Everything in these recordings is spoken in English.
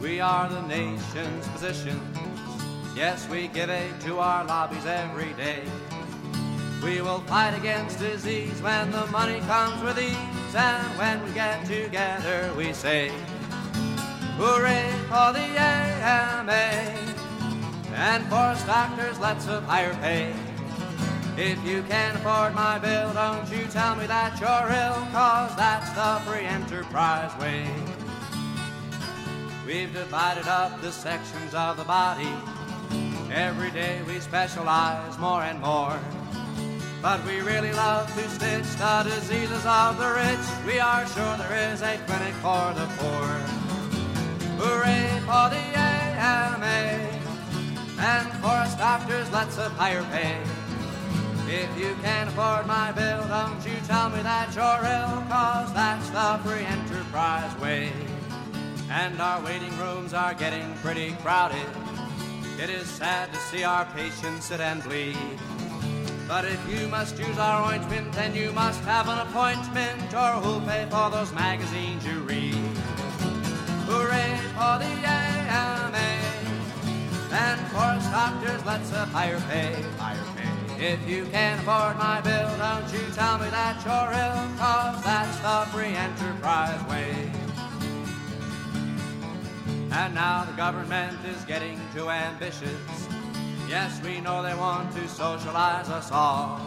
We are the nation's physicians. Yes, we give aid to our lobbies every day. We will fight against disease when the money comes with ease, and when we get together, we say, Hooray for the AMA! And for doctors, let's have higher pay. If you can't afford my bill, don't you tell me that you're ill, cause that's the free enterprise way. We've divided up the sections of the body. Every day we specialize more and more. But we really love to stitch the diseases of the rich. We are sure there is a clinic for the poor. Hooray for the AMA! And for us doctors, let's have higher pay. If you can't afford my bill, don't you tell me that you're ill, cause that's the free enterprise way. And our waiting rooms are getting pretty crowded. It is sad to see our patients sit and bleed. But if you must use our ointment, then you must have an appointment, or who'll pay for those magazines you read? Hooray for the AMA! And for doctors, let's have higher pay, higher pay. If you can't afford my bill, don't you tell me that you're ill, cause that's the free enterprise way. And now the government is getting too ambitious. Yes, we know they want to socialize us all.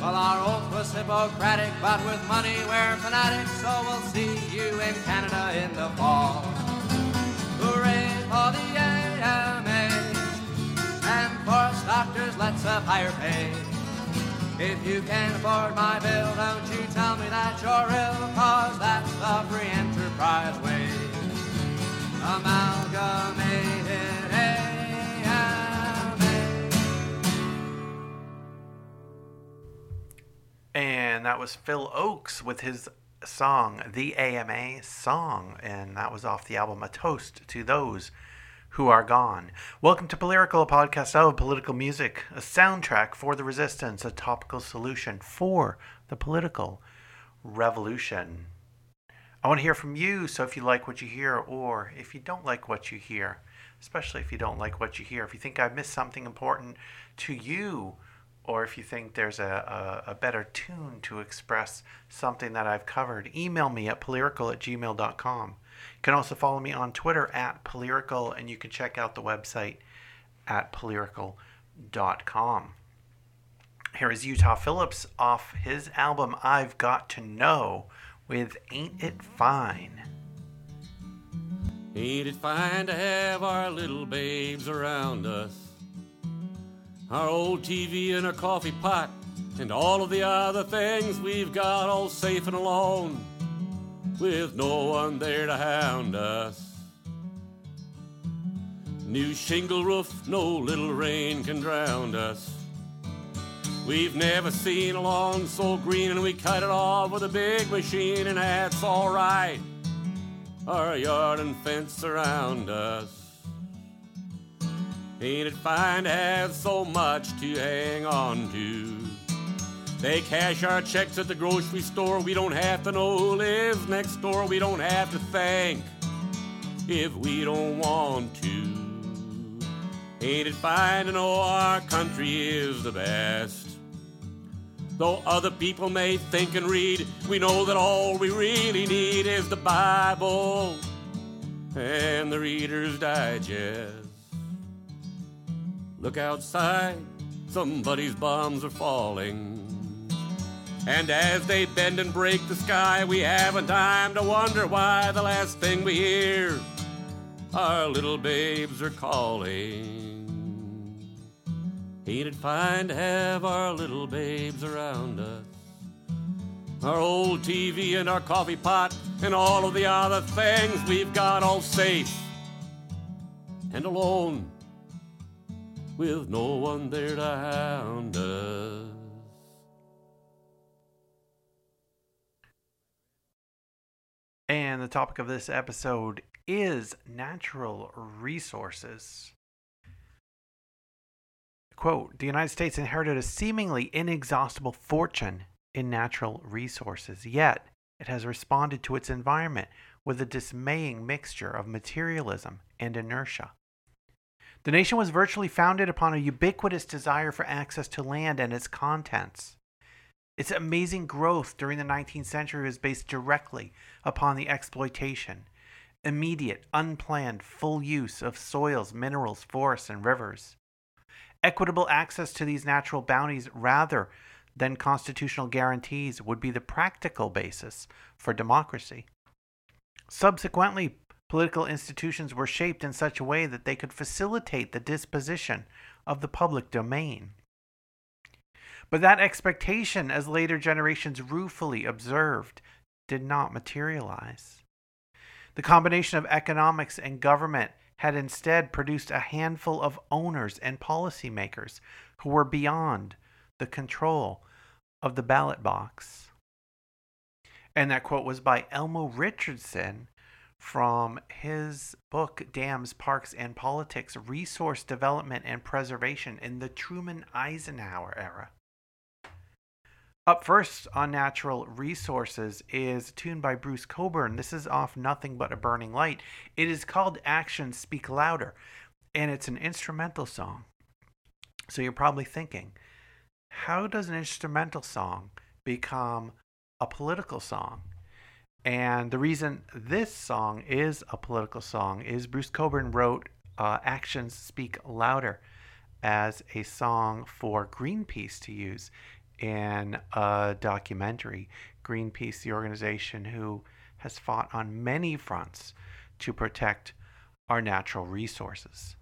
Well, our oath was Hippocratic, but with money we're fanatics, so we'll see you in Canada in the fall. Hooray for the AMA! And for us doctors, let's have higher pay. If you can't afford my bill, don't you tell me that you're ill, cause that's the free enterprise way. Amalgamated AMA. And that was Phil Ochs with his song, The AMA Song. And that was off the album A Toast to Those Who Are Gone. Welcome to Polyrical, a podcast of political music, a soundtrack for the resistance, a topical solution for the political revolution. I want to hear from you, so if you like what you hear, or if you don't like what you hear, especially if you don't like what you hear, if you think I missed something important to you, or if you think there's a, a, a better tune to express something that I've covered, email me at polyrical at gmail.com. You can also follow me on Twitter at polyrical, and you can check out the website at polyrical.com. Here is Utah Phillips off his album I've Got to Know with Ain't It Fine. Ain't it fine to have our little babes around us? Our old TV and our coffee pot, and all of the other things we've got all safe and alone, with no one there to hound us. New shingle roof, no little rain can drown us. We've never seen a lawn so green, and we cut it off with a big machine, and that's alright. Our yard and fence around us. Ain't it fine to have so much to hang on to? They cash our checks at the grocery store. We don't have to know who lives next door. We don't have to thank if we don't want to. Ain't it fine to know our country is the best? Though other people may think and read, we know that all we really need is the Bible and the Reader's Digest. Look outside, somebody's bombs are falling. And as they bend and break the sky, we haven't time to wonder why the last thing we hear, our little babes are calling. Ain't it fine to have our little babes around us? Our old TV and our coffee pot and all of the other things we've got all safe and alone with no one there to hound us. And the topic of this episode is natural resources. Quote The United States inherited a seemingly inexhaustible fortune in natural resources, yet it has responded to its environment with a dismaying mixture of materialism and inertia. The nation was virtually founded upon a ubiquitous desire for access to land and its contents. Its amazing growth during the 19th century was based directly upon the exploitation, immediate, unplanned, full use of soils, minerals, forests, and rivers. Equitable access to these natural bounties rather than constitutional guarantees would be the practical basis for democracy. Subsequently, political institutions were shaped in such a way that they could facilitate the disposition of the public domain. But that expectation, as later generations ruefully observed, did not materialize. The combination of economics and government had instead produced a handful of owners and policymakers who were beyond the control of the ballot box. And that quote was by Elmo Richardson from his book Dams, Parks, and Politics Resource Development and Preservation in the Truman Eisenhower Era. Up first on natural resources is tuned by Bruce Cockburn. This is off Nothing But a Burning Light. It is called Actions Speak Louder, and it's an instrumental song. So you're probably thinking, how does an instrumental song become a political song? And the reason this song is a political song is Bruce Cockburn wrote uh, Actions Speak Louder as a song for Greenpeace to use in a documentary. Greenpeace, the organization who has fought on many fronts to protect our natural resources.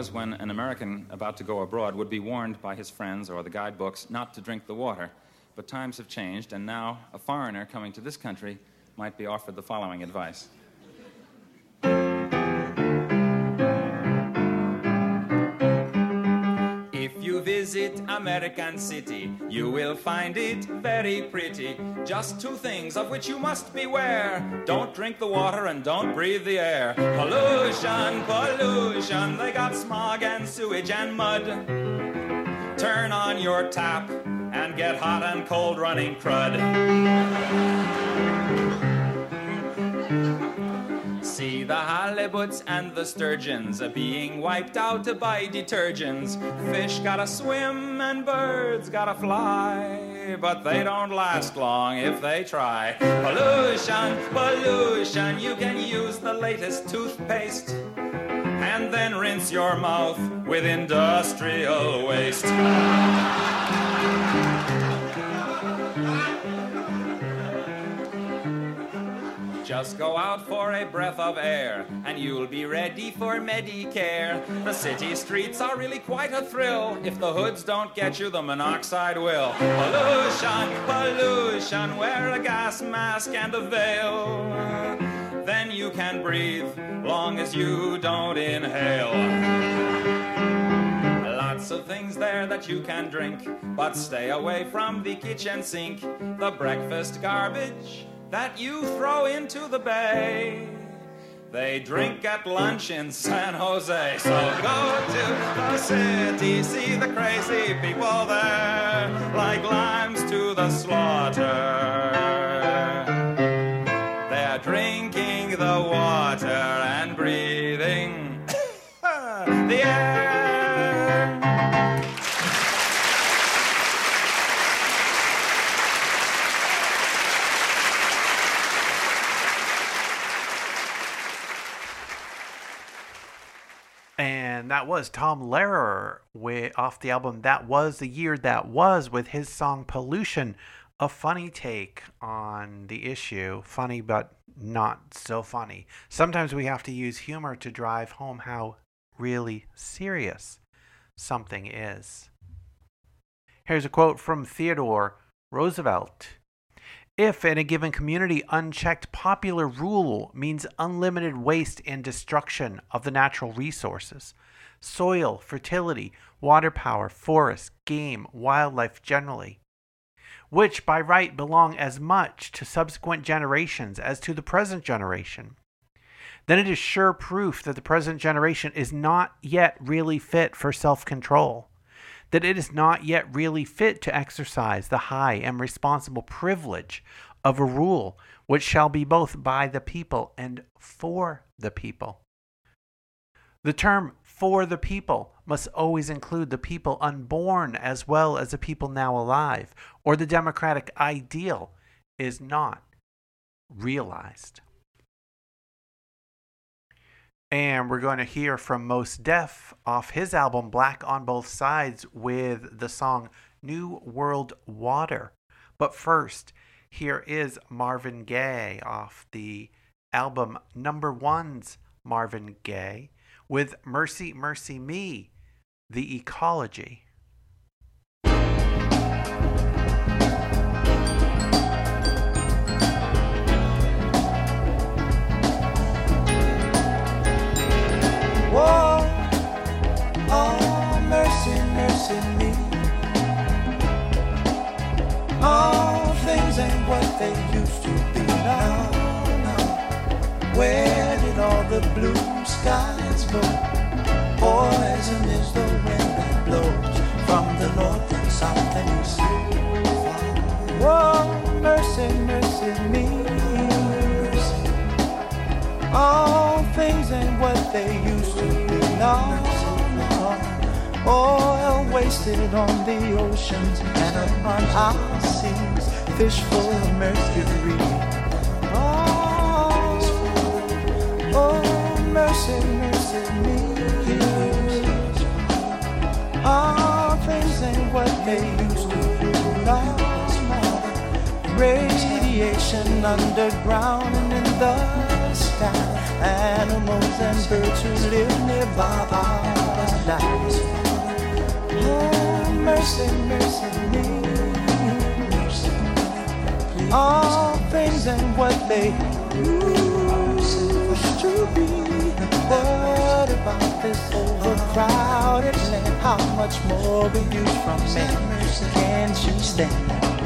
Was when an American about to go abroad would be warned by his friends or the guidebooks not to drink the water. But times have changed, and now a foreigner coming to this country might be offered the following advice visit American City. You will find it very pretty. Just two things of which you must beware. Don't drink the water and don't breathe the air. Pollution, pollution. They got smog and sewage and mud. Turn on your tap and get hot and cold running crud. The halibuts and the sturgeons are being wiped out by detergents. Fish gotta swim and birds gotta fly, but they don't last long if they try. Pollution, pollution, you can use the latest toothpaste and then rinse your mouth with industrial waste. Just go out for a breath of air, and you'll be ready for Medicare. The city streets are really quite a thrill. If the hoods don't get you, the monoxide will. Pollution, pollution, wear a gas mask and a veil. Then you can breathe, long as you don't inhale. Lots of things there that you can drink, but stay away from the kitchen sink, the breakfast garbage that you throw into the bay. They drink at lunch in San Jose. So go to the city, see the crazy people there, like limes to the slaughter. And that was Tom Lehrer with, off the album That Was the Year That Was with his song Pollution, a funny take on the issue. Funny, but not so funny. Sometimes we have to use humor to drive home how really serious something is. Here's a quote from Theodore Roosevelt. If in a given community unchecked popular rule means unlimited waste and destruction of the natural resources, soil, fertility, water power, forests, game, wildlife generally, which by right belong as much to subsequent generations as to the present generation, then it is sure proof that the present generation is not yet really fit for self control that it is not yet really fit to exercise the high and responsible privilege of a rule which shall be both by the people and for the people. The term for the people must always include the people unborn as well as the people now alive, or the democratic ideal is not realized. And we're going to hear from Mos Def off his album Black on Both Sides with the song New World Water. But first, here is Marvin Gaye off the album Number One's Marvin Gaye with Mercy, Mercy Me, The Ecology. Whoa, oh, mercy, mercy me. All things ain't what they used to be now. now. Where did all the blue skies go? Poison is the wind that blows from the north and south and east. Whoa, mercy, mercy me. All things ain't what they used to be now. Oil wasted on the oceans and upon our seas, fish full of mercury. Oh, oh underground and in the sky. Animals and birds who live nearby are died. Oh, mercy, mercy me. All things ain't what they to be. What about this overcrowded land? How much more will you from me? Can't you stand?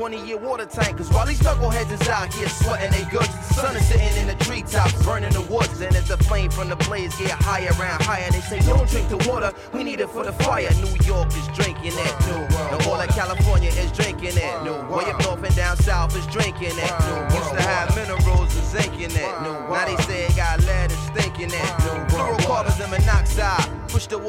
20 year water tank. Cause while these knuckleheads is out here sweating they goods, the sun is sitting in the treetops, burning the woods. And as the flame from the blaze get higher and higher, they say, Don't drink the water, we need it for the fire. New York is drinking it. New. And all of California is drinking it. New Way up north and down south is drinking it. New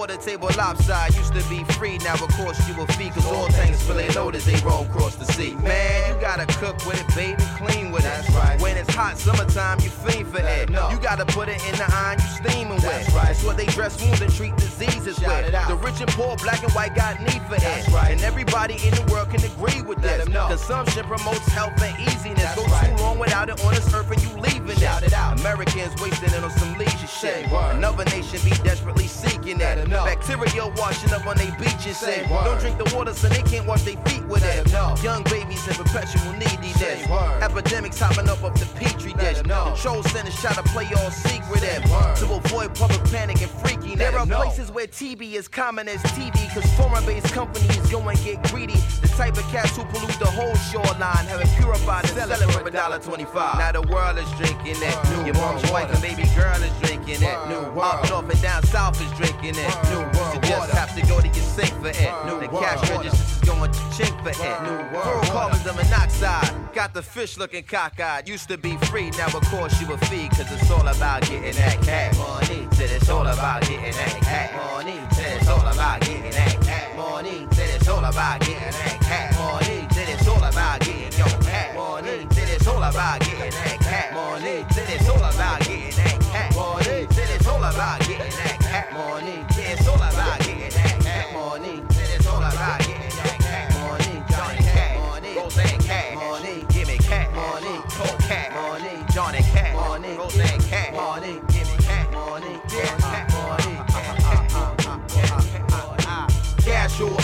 water table lopside. Used to be free, now of course you a fee. Cause all things fill their load as they roll across the sea. Man, you gotta cook with it, baby, clean with it. That's right. When it's hot summertime, you fiend for it. know. You gotta put it in the iron, you steaming with. That's right. That's what they dress wounds and treat diseases Shout with. The rich and poor, black and white got need for That's it. right. And everybody in the world can agree with Let this. 'em know. Consumption promotes health and easiness. That's Go right. too long without it on this earth and you leaving Shout it. out. Americans wasting it on some leisure shit. Another nation be desperately seeking Let it. 'em know. Bacteria washing up on their beaches. Say don't drink the water so they can't wash their feet with it. Young babies in perpetual. Say word. Epidemics hopping up off the petri dish. Control centers try to play all secret word. to avoid public panic and freaking. There are places where TB is common as TV, cause foreign-based companies go and get greedy. The type of cats who pollute the whole shoreline, have it purified and sell it for a dollar twenty-five. Now the world is drinking it. New Your mom's wife and baby girl is drinking it. New world. Up north and down south is drinking it. New world You just have to go to your sink for it. World, The cash water. registers is going to chink for it. New world Fluorocarbons and monoxide. Got the fish looking cockeyed. Used to be free, now of course you a fee. Cause it's all about getting that cash. Money, said it's all about getting that cash. Money, said it's all about getting that cash. Money, said it's all about getting that cash. Money, said it's all about getting your cash. Money, said it's all about getting that cash. Money, said it's all about getting that cash. Money, said it's all about getting that cash. Money, said it's all about getting that. Money, it's all about getting that. Money, Johnny. Money, Roseanne. Money, give me. Money. Money, Johnny. Money, Roseanne. Money, give me. Money. Money,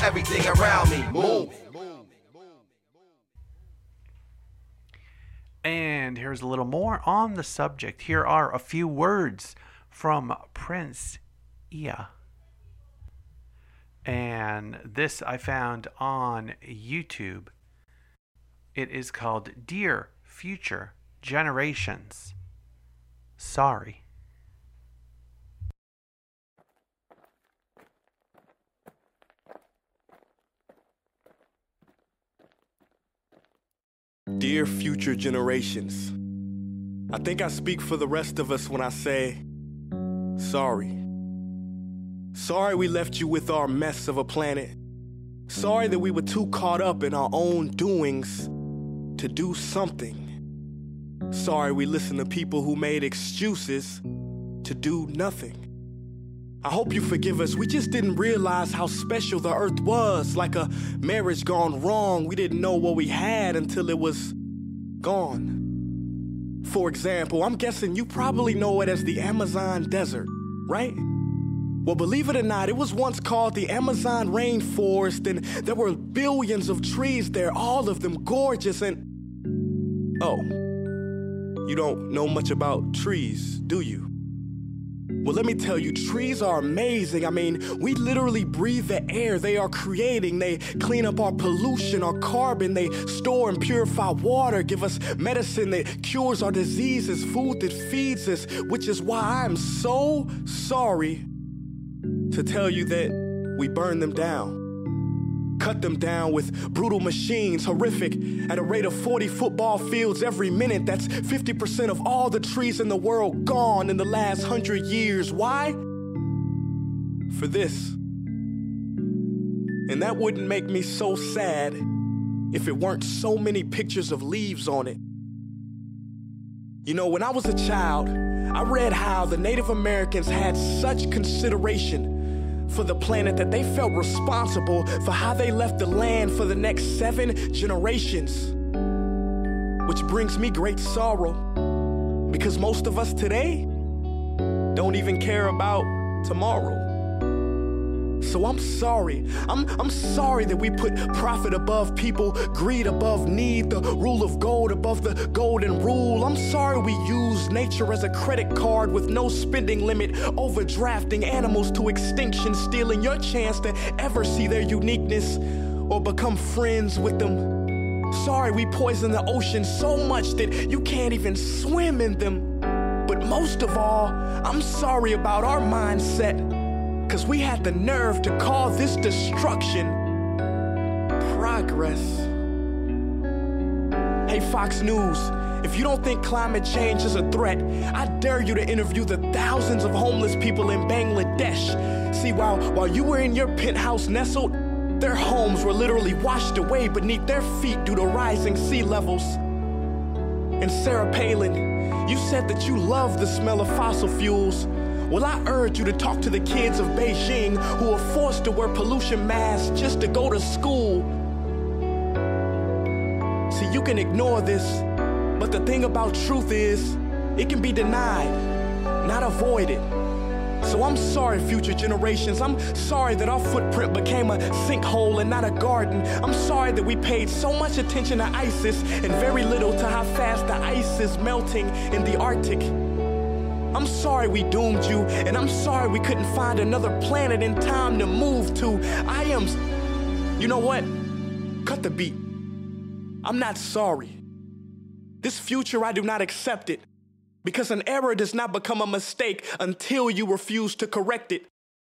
everything around me. Move. And here's a little more on the subject. Here are a few words from Prince Ea. And this I found on YouTube. It is called Dear Future Generations. Sorry. Dear future generations, I think I speak for the rest of us when I say, sorry. Sorry we left you with our mess of a planet. Sorry that we were too caught up in our own doings to do something. Sorry we listened to people who made excuses to do nothing. I hope you forgive us. We just didn't realize how special the earth was. Like a marriage gone wrong, we didn't know what we had until it was gone. For example, I'm guessing you probably know it as the Amazon desert, right? Well, believe it or not, it was once called the Amazon rainforest, and there were billions of trees there, all of them gorgeous and. Oh, you don't know much about trees, do you? Well, let me tell you, trees are amazing. I mean, we literally breathe the air they are creating. They clean up our pollution, our carbon. They store and purify water, give us medicine that cures our diseases, food that feeds us, which is why I'm so sorry to tell you that we burn them down cut them down with brutal machines, horrific, at a rate of 40 football fields every minute. That's 50% of all the trees in the world gone in the last hundred years. Why? For this. And that wouldn't make me so sad if it weren't so many pictures of leaves on it. You know, when I was a child, I read how the Native Americans had such consideration for the planet that they felt responsible for how they left the land for the next seven generations. Which brings me great sorrow because most of us today don't even care about tomorrow. So I'm sorry. I'm, I'm sorry that we put profit above people, greed above need, the rule of gold above the golden rule. I'm sorry we use nature as a credit card with no spending limit, overdrafting animals to extinction, stealing your chance to ever see their uniqueness or become friends with them. Sorry we poison the ocean so much that you can't even swim in them. But most of all, I'm sorry about our mindset Cause we had the nerve to call this destruction progress. Hey, Fox News, if you don't think climate change is a threat, I dare you to interview the thousands of homeless people in Bangladesh. See, while, while you were in your penthouse nestled, their homes were literally washed away beneath their feet due to rising sea levels. And Sarah Palin, you said that you love the smell of fossil fuels. Well, I urge you to talk to the kids of Beijing who are forced to wear pollution masks just to go to school. See, you can ignore this, but the thing about truth is, it can be denied, not avoided. So I'm sorry, future generations. I'm sorry that our footprint became a sinkhole and not a garden. I'm sorry that we paid so much attention to ISIS and very little to how fast the ice is melting in the Arctic. I'm sorry we doomed you, and I'm sorry we couldn't find another planet in time to move to. I am. You know what? Cut the beat. I'm not sorry. This future, I do not accept it. Because an error does not become a mistake until you refuse to correct it.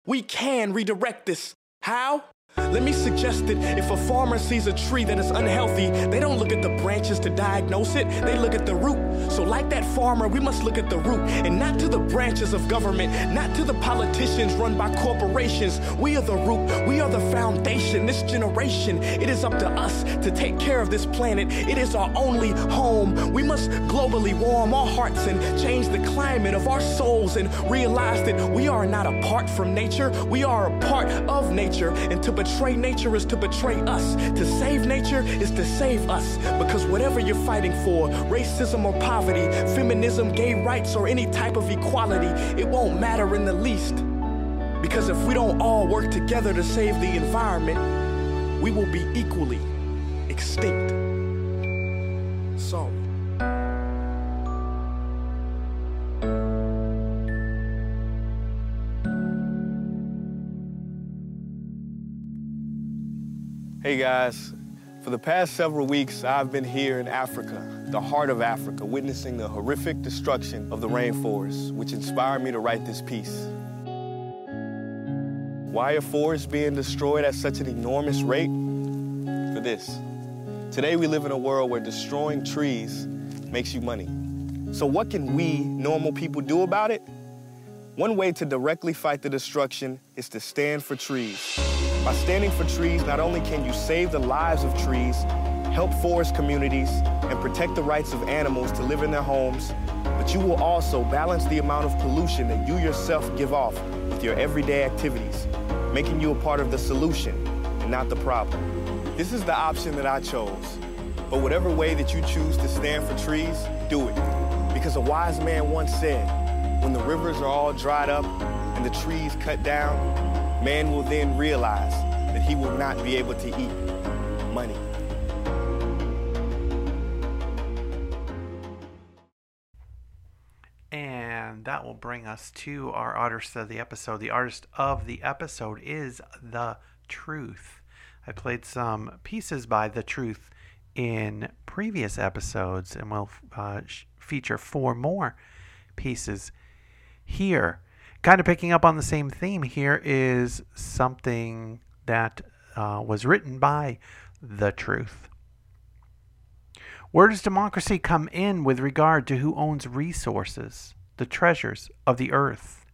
We can redirect this. How? Let me suggest that if a farmer sees a tree that is unhealthy, they don't look at the branches to diagnose it, they look at the root. So, like that farmer, we must look at the root and not to the branches of government, not to the politicians run by corporations. We are the root, we are the foundation. This generation, it is up to us to take care of this planet. It is our only home. We must globally warm our hearts and change the climate of our souls and realize that we are not apart from nature, we are a part of nature. And to betray nature is to betray us. To save nature is to save us. Because whatever you're fighting for, racism or poverty, feminism, gay rights, or any type of equality, it won't matter in the least. Because if we don't all work together to save the environment, we will be equally extinct. Sorry. Hey guys, for the past several weeks, I've been here in Africa, the heart of Africa, witnessing the horrific destruction of the rainforest, which inspired me to write this piece. Why are forests being destroyed at such an enormous rate? For this. Today we live in a world where destroying trees makes you money. So what can we, normal people, do about it? One way to directly fight the destruction is to stand for trees. By standing for trees, not only can you save the lives of trees, help forest communities, and protect the rights of animals to live in their homes, but you will also balance the amount of pollution that you yourself give off with your everyday activities, making you a part of the solution and not the problem. This is the option that I chose. But whatever way that you choose to stand for trees, do it. Because a wise man once said, when the rivers are all dried up and the trees cut down, man will then realize that he will not be able to eat money. And that will bring us to our artist of the episode. The artist of the episode is The Truth. I played some pieces by The Truth in previous episodes, and we'll uh, feature four more pieces here. Kind of picking up on the same theme, here is something that uh, was written by The Truth. Where does democracy come in with regard to who owns resources, the treasures of the earth?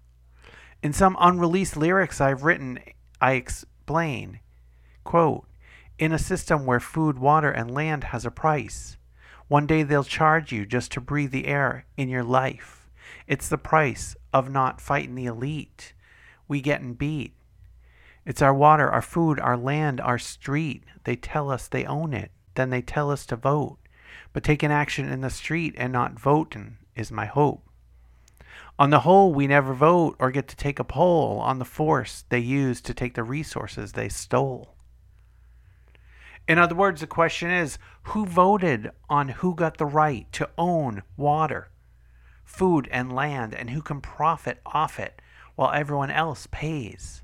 In some unreleased lyrics I've written, I explain, quote, in a system where food, water, and land has a price, one day they'll charge you just to breathe the air in your life. It's the price of not fighting the elite. We getting beat. It's our water, our food, our land, our street. They tell us they own it. Then they tell us to vote. But taking action in the street and not voting is my hope. On the whole, we never vote or get to take a poll on the force they use to take the resources they stole. In other words, the question is who voted on who got the right to own water, food, and land, and who can profit off it while everyone else pays?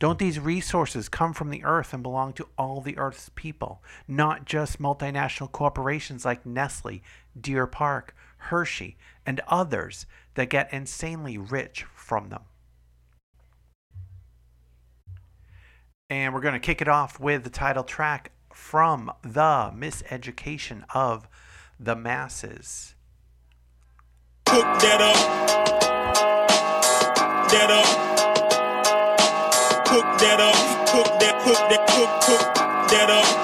Don't these resources come from the earth and belong to all the earth's people, not just multinational corporations like Nestle, Deer Park, Hershey, and others that get insanely rich from them? And we're going to kick it off with the title track from The Miseducation of the Masses. Cook that up. That up. Cook that up. Cook that, cook that, cook, cook that up.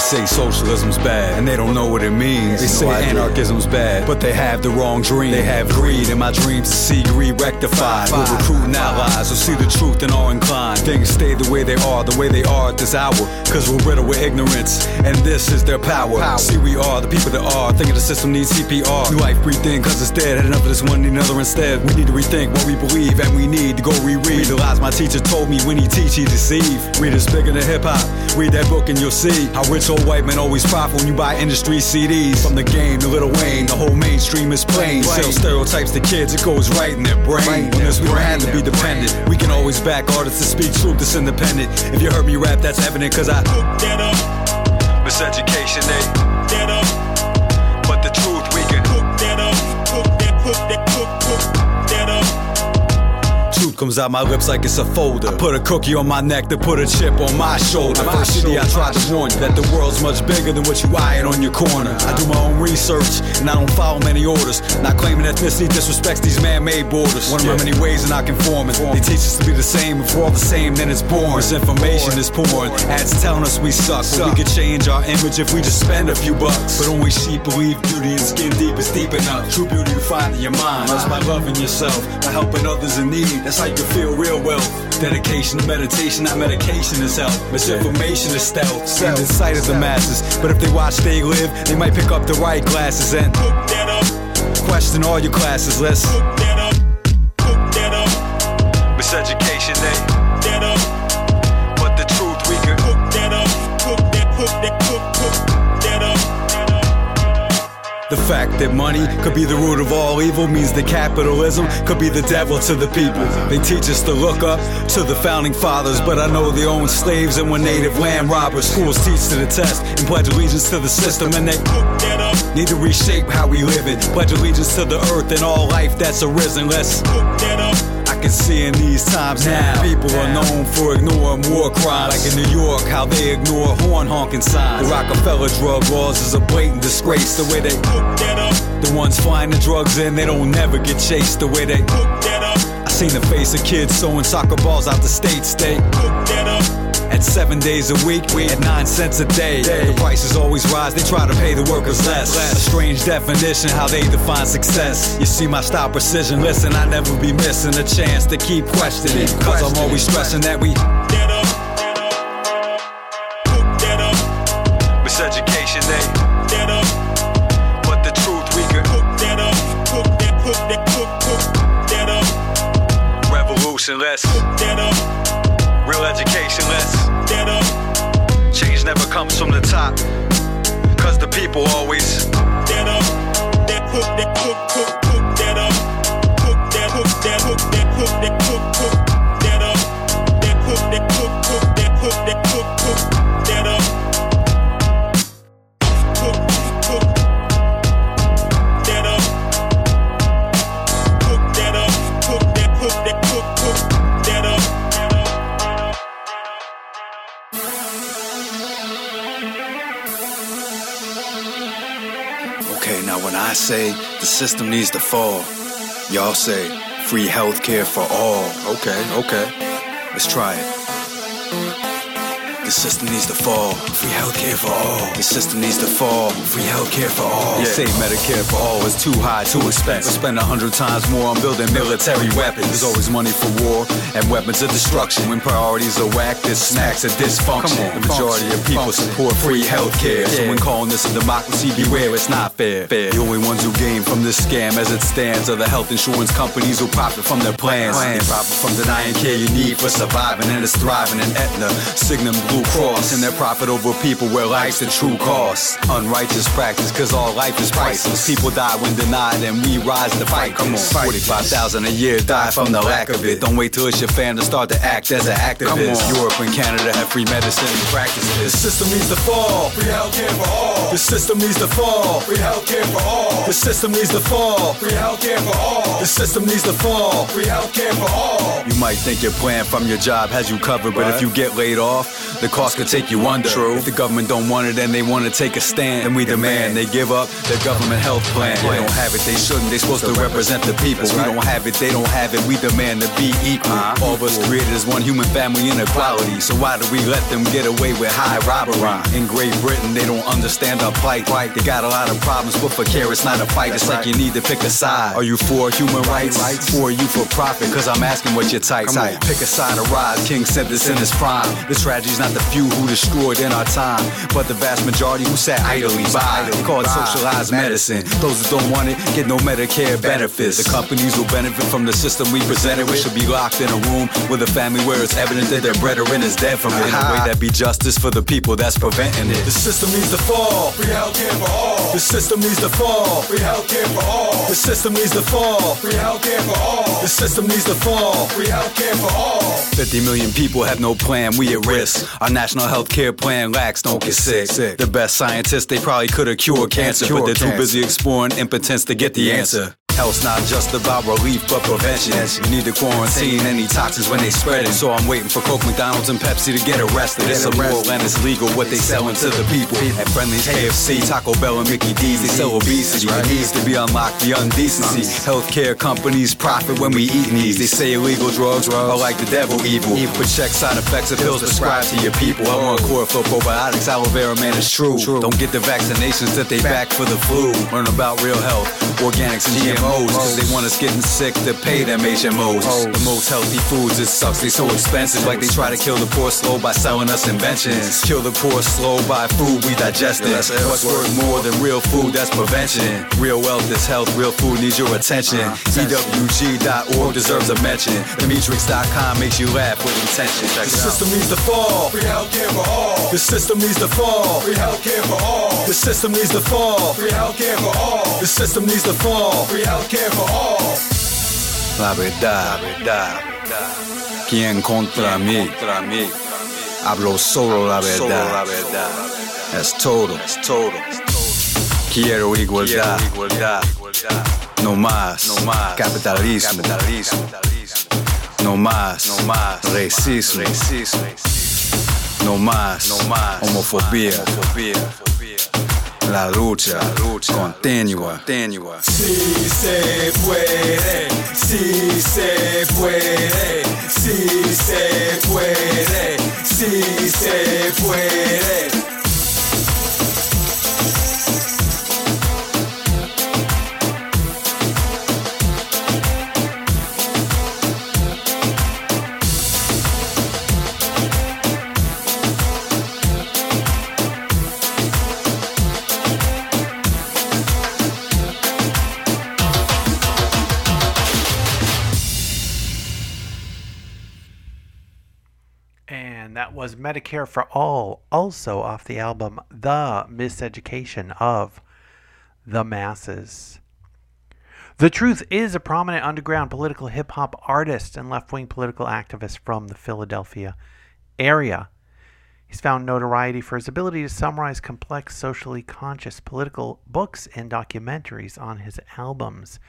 They say socialism's bad, and they don't know what it means. They say anarchism's bad, but they have the wrong dream. They have greed, and my dreams to see greed rectified. We're recruiting allies who see the truth and are inclined. Things stay the way they are, the way they are at this hour. Cause we're riddled with ignorance, and this is their power. See, we are the people that are thinking the system needs CPR. New life breathed in, cause it's dead. Had enough of this one, need another instead. We need to rethink what we believe, and we need to go reread the lies my teacher told me when he teach, he deceive. Read is bigger than hip hop. Read that book, and you'll see how rich old white men always profit when you buy industry CDs. From the game to Lil Wayne, the whole mainstream is plain. Sell stereotypes to kids, it goes right in their brain. On this, we don't have to be dependent. We can always back artists to speak truth that's independent. If you heard me rap, that's evident, cause I hooked That up. miseducation, eh? they. That up. But the truth we can. Cook that up. Cook that, cook that, cook, cook that up. Truth comes out my lips like it's a folder. I put a cookie on my neck to put a chip on my shoulder. First city I tried to warn you that the world's much bigger than what you eyeing on your corner. I do my own research and I don't follow many orders. Not claiming ethnicity disrespects these man-made borders. One of my many ways of not conforming. They teach us to be the same. If we're all the same, then it's boring. Misinformation is pouring. Ads telling us we suck, but we could change our image if we just spend a few bucks. But only sheep believe beauty and skin deep is deep enough. True beauty you find in your mind. That's by loving yourself, by helping others in need. That's how you can feel real wealth. Dedication to meditation, not medication is health. Misinformation is stealth. Stand in sight of the masses. But if they watch they live, they might pick up the right glasses and Cook that up. question all your classes. Let's Cook that up. Cook miseducation, eh? they. But the truth we can. Cook that up. Cook that, cook that, cook, cook that up. The fact that money could be the root of all evil means that capitalism could be the devil to the people. They teach us to look up to the founding fathers, but I know they own slaves and were native land robbers. Schools teach to the test and pledge allegiance to the system, and they need to reshape how we live it. Pledge allegiance to the earth and all life that's arisen. Let's can see in these times now. People are known for ignoring war crimes. Like in New York, how they ignore horn honking signs. The Rockefeller drug laws is a blatant disgrace. The way they cook that up. the ones flying the drugs in, they don't never get chased. The way they cook that up. I seen the face of kids sewing soccer balls out the state state. At seven days a week, we at nine cents a day. The prices always rise, they try to pay the workers less. A strange definition how they define success. You see my style precision, listen, I never be missing a chance to keep questioning. Cause I'm always stressing that we. Miseducation, eh? they. But the truth we could. Revolution, let's. Real education, let's. Change never comes from the top. Cause the people always. Okay, system needs to fall, y'all say free healthcare for all. Okay, okay. Let's try it. The system needs to fall. Free healthcare for all. The system needs to fall. Free healthcare for all. They say Medicare for all is too high, too expensive. We spend a hundred times more on building military weapons. There's always money for war and weapons of destruction. When priorities are whacked, this smacks of dysfunction. the majority of people support free healthcare. So when calling this a democracy, beware it's not fair. The only ones who gain from this scam as it stands are the health insurance companies who profit from their plans. They profit from denying care you need for surviving and it's thriving in Aetna, Cigna, Blue Cross, and their profit over people where life's the true cost. Unrighteous practice, cause all life is priceless. People die when denied, and we rise to fight. Come on, 45,000 a year die from the lack of it. Don't wait till it's your fam to start to act as an activist. Europe and Canada have free medicine and practices. The system needs to fall. Free healthcare for all. The system needs to fall. Free healthcare for all. The system needs to fall. Free healthcare for all. The system needs to fall. Free healthcare for all. You might think your plan from your job has you covered, but if you get laid off, the cost could take you under. True. If the government don't want it and they want to take a stand, and we demand they give up their government health plan. They don't have it, they shouldn't. They supposed to represent the people. We don't have it, they don't have it. We demand to be equal. Uh-huh. All of us created as one human family inequality. So why do we let them get away with high robbery? In Great Britain, they don't understand our plight. They got a lot of problems, but for care, it's not a fight. It's like you need to pick a side. Are you for human rights? Or are you for profit? Cause I'm asking what your type. Pick a side or rise. King said this in his prime. The tragedy's not the few who destroyed in our time, but the vast majority who sat idly by. Call it socialized medicine. Those who don't want it get no Medicare benefits. The companies who benefit from the system we presented with should be locked in a room with a family where it's evident that their brethren is dead from it. In a way that be justice for the people that's preventing it. The system needs to fall. Free healthcare for all. The system needs to fall. Free healthcare for all. The system needs to fall. Free healthcare for all. The system needs to fall. Free healthcare for all. 50 million people have no plan. We at risk. Our national health care plan lacks. Don't get sick. The best scientists they probably could have cured cancer, but they're too busy exploring impotence to get the answer. Health's not just about relief, but prevention. You need to quarantine any toxins when they spread it. So I'm waiting for Coke, McDonald's, and Pepsi to get arrested. It's illegal and it's legal what they selling to the people. At Friendly's, KFC, Taco Bell, and Mickey D's, they sell obesity. It needs to be unlocked, the undecency. Healthcare companies profit when we eat these. They say illegal drugs are like the devil evil. But check side effects of pills prescribed to your people. I want for probiotics, aloe vera, man, it's true. Don't get the vaccinations that they back for the flu. Learn about real health, organics, and GMO. HMOs. Cause they want us getting sick to pay them HMOs. The most healthy foods, it sucks, they so expensive. Like they try to kill the poor slow by selling us inventions. Kill the poor slow by food we digest digesting. What's worth more than real food? That's prevention. Real wealth is health, real food needs your attention. Uh-huh. EWG.org deserves a mention. Demetrix.com makes you laugh with intention. Check The it system needs to fall. Free healthcare for all. The system needs to fall. Free healthcare for all. The system needs to fall. Free healthcare for all. The system needs to fall. Free healthcare for all. La verdad, la verdad. ¿Quién contra mí? Contra mí. Hablo solo la verdad. Solo la verdad. Es todo. Es todo. Quiero igualdad. Quiero igualdad. No más. No más. Capitalismo. Capitalismo. No más. No más. Racismo. Racismo. No más. No más. Homofobia. homofobia la lucha, continua, Si se puede, si se puede, si se puede, si se puede. Was Medicare for All, also off the album The Miseducation of the Masses. The Truth is a prominent underground political hip hop artist and left wing political activist from the Philadelphia area. He's found notoriety for his ability to summarize complex, socially conscious political books and documentaries on his albums.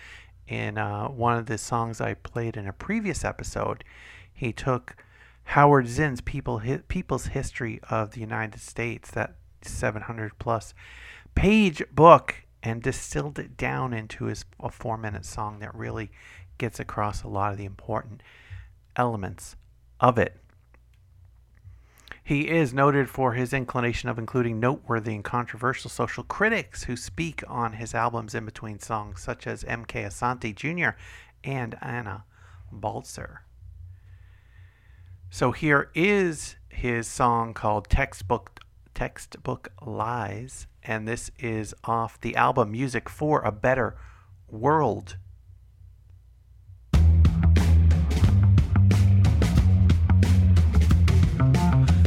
In uh, one of the songs I played in a previous episode, he took Howard Zinn's People, Hi- People's History of the United States, that 700 plus page book, and distilled it down into his a four minute song that really gets across a lot of the important elements of it. He is noted for his inclination of including noteworthy and controversial social critics who speak on his albums in between songs, such as M.K. Asante Jr. and Anna Baltzer. So here is his song called Textbook Textbook Lies, and this is off the album Music for a Better World.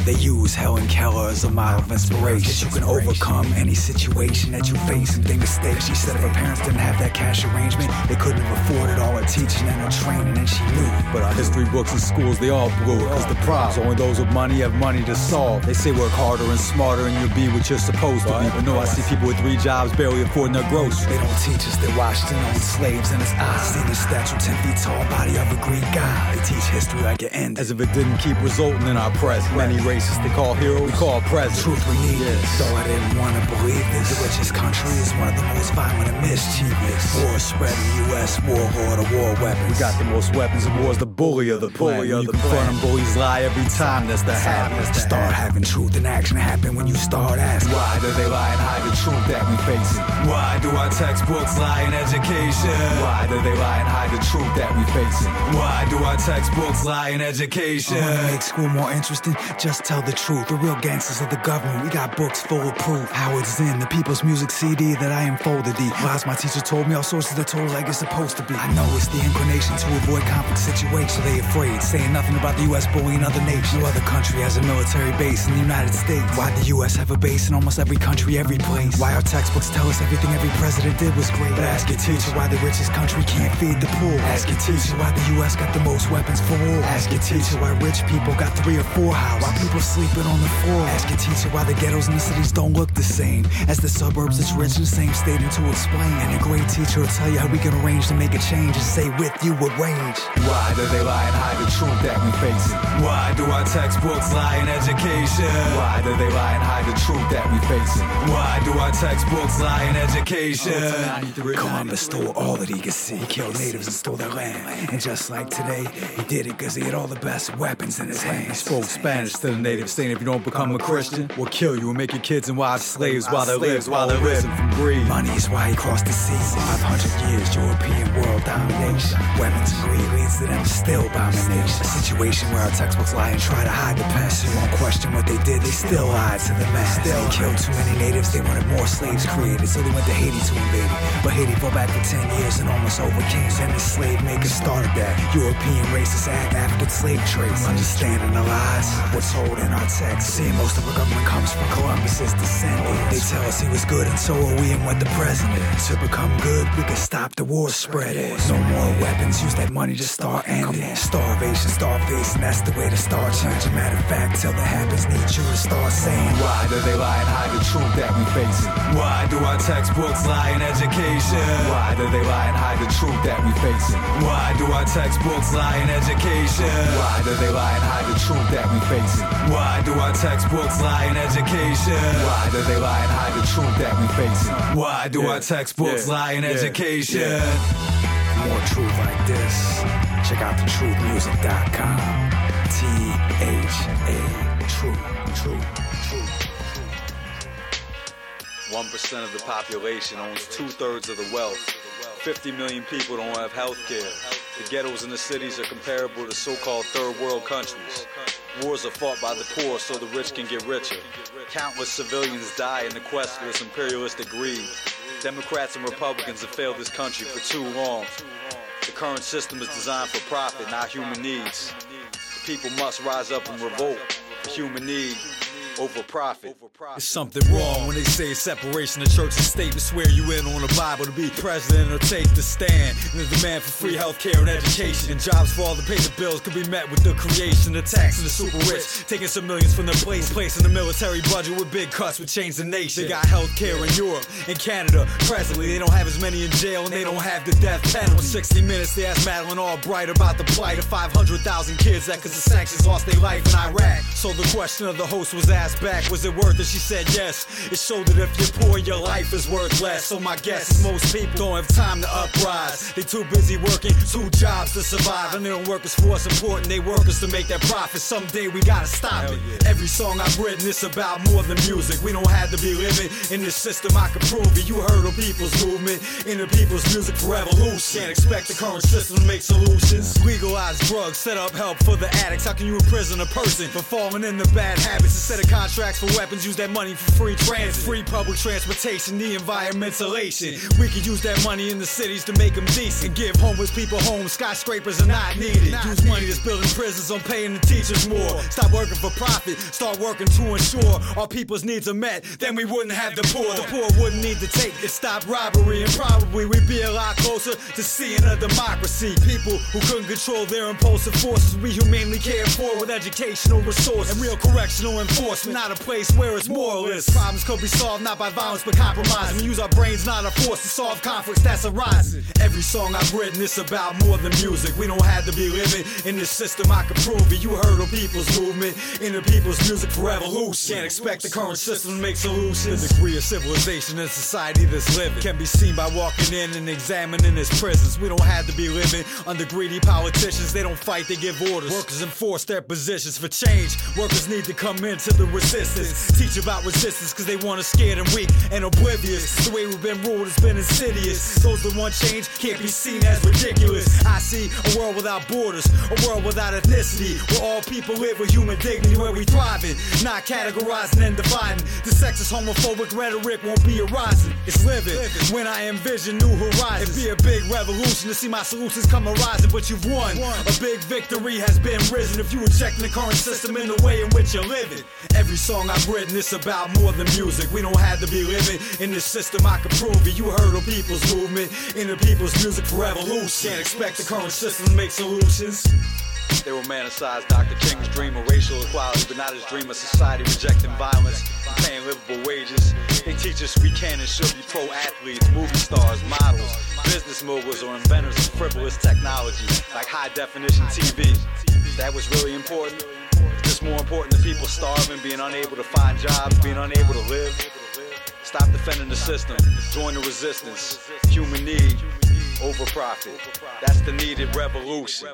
They use Helen Keller as a model of inspiration. That you can overcome any situation that you face and think mistakes. She said if her parents didn't have that cash arrangement, they couldn't have afforded all her teaching and her training, and she knew. But our history books in schools, they all blew it. Cause the problems, only those with money have money to solve. They say work harder and smarter and you'll be what you're supposed to be. But no, I see people with three jobs barely affording their groceries. They don't teach us that Washington owned slaves in his eyes. Ah. See the statue 10 feet tall, body of a Greek god. They teach history like it ended. As if it didn't keep resulting in our present. Many races they call heroes, we call presidents. Truth we need this. Though I didn't want to believe this. The richest country is one of the most violent and mischievous. War spread in the U.S. War lord of war weapons. We got the most weapons and war's the bully of the bully of the confront them bullies lie every time. That's the habit. Start having truth and action happen when you start asking. Why do they lie and hide the truth that we facing? Why do our textbooks lie in education? Why do they lie and hide the truth that we facing? Why do our textbooks lie in education? I Want to make school more interesting? Just tell the truth. The real gangsters of the government. We got books full of proof. Howard Zinn, the People's Music CD that I unfolded. The lies my teacher told me, all sources are told like it's supposed to be. I know it's the inclination to avoid conflict situations. They afraid, saying nothing about the U.S. bullying other nations. No other country has a military base in the United States. Why the U.S. have a base in almost every country, every place? Why our textbooks tell us everything every president did was great? But ask your teacher why the richest country can't feed the poor. Ask your teacher why the U.S. got the most weapons for war. Ask your teacher why rich people got three or four houses. Why people sleeping on the floor. Ask your teacher why the ghettos in the cities don't look the same as the suburbs that's rich in the same state and to explain. And a great teacher will tell you how we can arrange to make a change and say with you with range. Why do they lie and hide the truth that we facing? Why do our textbooks lie in education? Why do they lie and hide the truth that we facing? Why do our textbooks lie in education? Oh, Columbus stole all that he could see. He killed natives and stole their land. And just like today, he did it because he had all the best weapons in his He spoke Spanish to the native, saying if you don't become a Christian, we'll kill you and make your kids and wives slaves while they live, while they're risen from greed. Money is why he crossed the seas. 500 years, European world domination. Weapons and greed leads to them still abomination. A situation where our textbooks lie and try to hide the past. You won't question what they did, they still lied to the mass. They killed too many natives, they wanted more slaves created, so they went to Haiti to invade it. But Haiti fought back for 10 years and almost overcame. Then the slave makers started that European racist act after the slave trade. Understanding the lies, what's told in our text. See, most of our government comes from Columbus's descendants. They tell us he was good, and so are we, and what the president. To become good, we can stop the war spreading. No more weapons, use that money to start ending. Starvation, starvation, that's the way to start changing. Matter of fact, till that happens, need you to start saying. Why do they lie and hide the truth that we facing? Why do our textbooks lie in education? Why do they lie and hide the truth that we facing? Why do our textbooks lie in education? Why do they lie and hide the truth that we facing? Why do our textbooks lie in education? Why do they lie and hide the truth that we face? Why do our textbooks lie in education? More truth like this. Check out thetruthmusic.com. T H A Truth, Truth, Truth. 1% of the population owns two thirds of the wealth. 50 million people don't have health care. The ghettos in the cities are comparable to so called third world countries. Wars are fought by the poor so the rich can get richer. Countless civilians die in the quest for this imperialistic greed. Democrats and Republicans have failed this country for too long. The current system is designed for profit, not human needs. The people must rise up and revolt for human need over profit. It's something wrong when they say separation of church and state and swear you in on the Bible to be president or take the stand. And the demand for free health care and education and jobs for all to pay the bills could be met with the creation of tax and the super rich. Taking some millions from their place, placing the military budget with big cuts would change the nation. They got health care in Europe and Canada. Presently, they don't have as many in jail and they don't have the death penalty. On 60 Minutes, they asked Madeleine Albright about the plight of 500,000 kids that, because of sanctions, lost their life in Iraq. So the question of the host was asked back, was it worth it? She said yes. It showed that if you're poor, your life is worth less. So my guess is most people don't have time to uprise. They too busy working two jobs to survive. And they don't work as for what's important. They work us to make that profit. Someday we gotta stop it. Every song I've written is about more than music. We don't have to be living in this system. I can prove it. You heard of people's movement in the people's music for revolution. Can't expect the current system to make solutions. Legalize drugs, set up help for the addicts. How can you imprison a person for falling into bad habits instead of contracts for weapons? Use that money for free transit, free public transportation, the environmentalation. We could use that money in the cities to make them decent. Give homeless people homes, skyscrapers are not needed. Use money that's building prisons on paying the teachers more. Stop working for profit, start working to ensure our people's needs are met. Then we wouldn't have the poor. The poor wouldn't need to take it. Stop robbery, and probably we'd be a lot closer to seeing a democracy. People who couldn't control their impulsive forces, we humanely care for with educational resources and real correctional enforcement. Not a place where it's moralist. Problems could be solved not by violence but compromise. We use our brains, not a force to solve conflicts that's arising. Every song I've written is about more than music. We don't have to be living in this system. I can prove it. You heard of people's movement in the people's music for revolution. Can't expect the current system to make solutions. The degree of civilization in society that's living can be seen by walking in and examining its prisons. We don't have to be living under greedy politicians. They don't fight, they give orders. Workers enforce their positions for change. Workers need to come into the resistance. Teach about resistance because they want us scared and weak and oblivious. The way we've been ruled has been insidious. Those that want change can't be seen as ridiculous. I see a world without borders, a world without ethnicity, where all people live with human dignity, where we thriving, not categorizing and dividing. The sexist homophobic rhetoric won't be arising. It's living when I envision new horizons. It'd be a big revolution to see my solutions come arising, but you've won. A big victory has been risen if you reject the current system in the way in which you're living. Every song I've written is about more than music. We don't have to be living in this system. I can prove it. You heard of people's movement in the people's music for revolution. Can't expect the current system to make solutions. They romanticize Dr. King's dream of racial equality, but not his dream of society rejecting violence and paying livable wages. They teach us we can and should be pro athletes, movie stars, models, business moguls, or inventors of frivolous technology like high definition TV. That was really important. It's more important than people starving, being unable to find jobs, being unable to live. Stop defending the system. Join the resistance. Human need over profit. That's the needed revolution.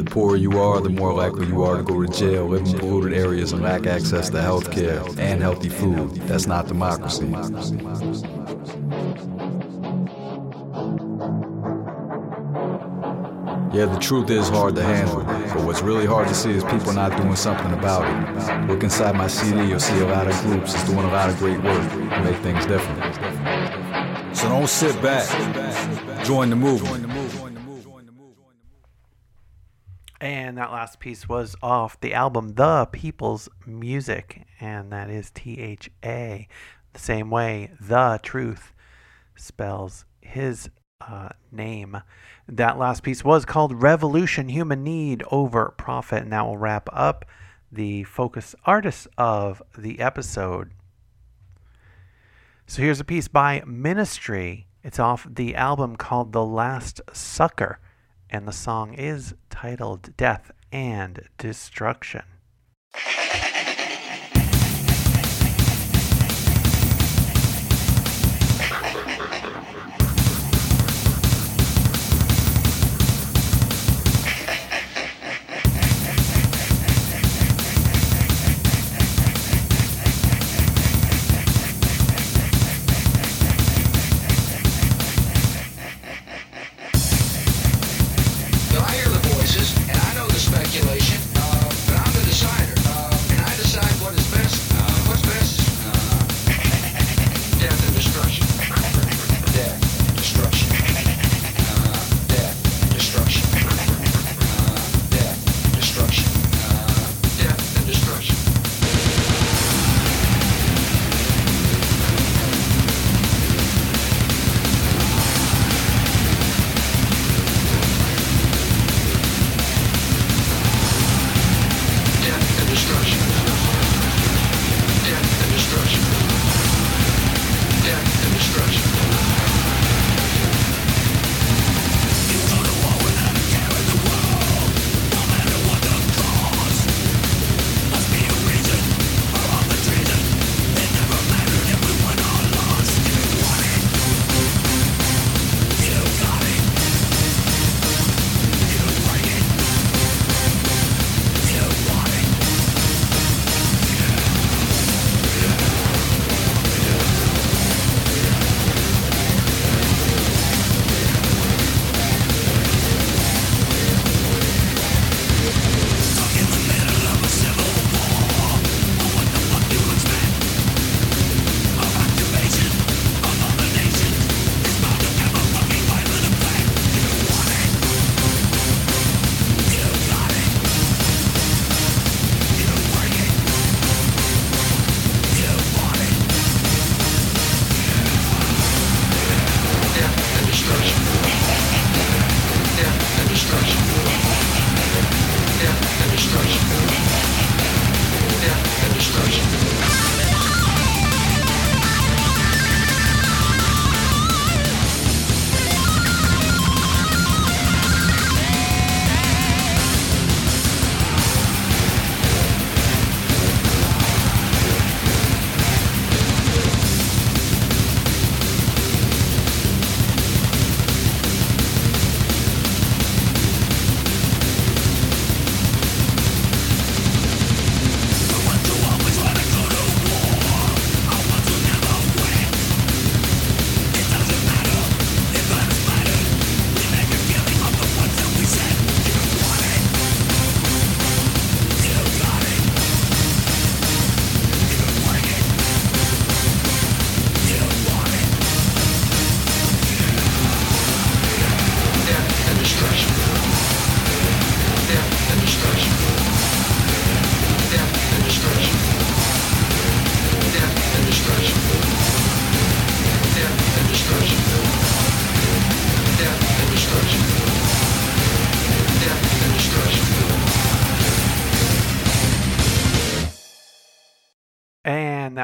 The poorer you are, the more likely you are to go to jail, live in polluted areas, and lack access to health care and healthy food. That's not democracy. Yeah, the truth is hard to handle, but what's really hard to see is people not doing something about it. Look inside my CD, you'll see a lot of groups that's doing a lot of great work to make things different. So don't sit back. Join the movement. That last piece was off the album The People's Music, and that is T H A. The same way The Truth spells his uh, name. That last piece was called Revolution Human Need Over Profit, and that will wrap up the focus artist of the episode. So here's a piece by Ministry. It's off the album called The Last Sucker, and the song is titled Death and Destruction.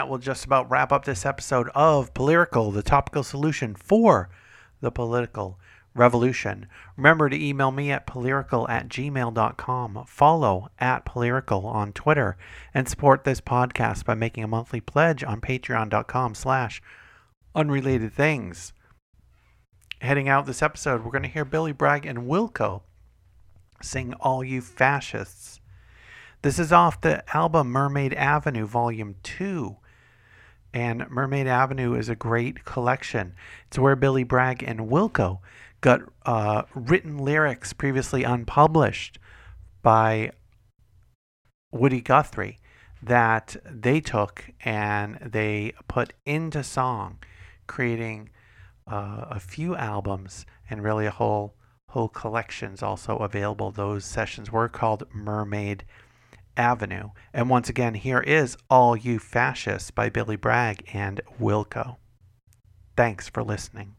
that will just about wrap up this episode of Polyrical, the topical solution for the political revolution. Remember to email me at polyrical at gmail.com, follow at polyrical on Twitter, and support this podcast by making a monthly pledge on patreon.com slash unrelated things. Heading out this episode, we're going to hear Billy Bragg and Wilco sing All You Fascists. This is off the album Mermaid Avenue, Volume 2 and Mermaid Avenue is a great collection. It's where Billy Bragg and Wilco got uh, written lyrics previously unpublished by Woody Guthrie that they took and they put into song, creating uh, a few albums and really a whole whole collections also available. Those sessions were called Mermaid Avenue. And once again, here is All You Fascists by Billy Bragg and Wilco. Thanks for listening.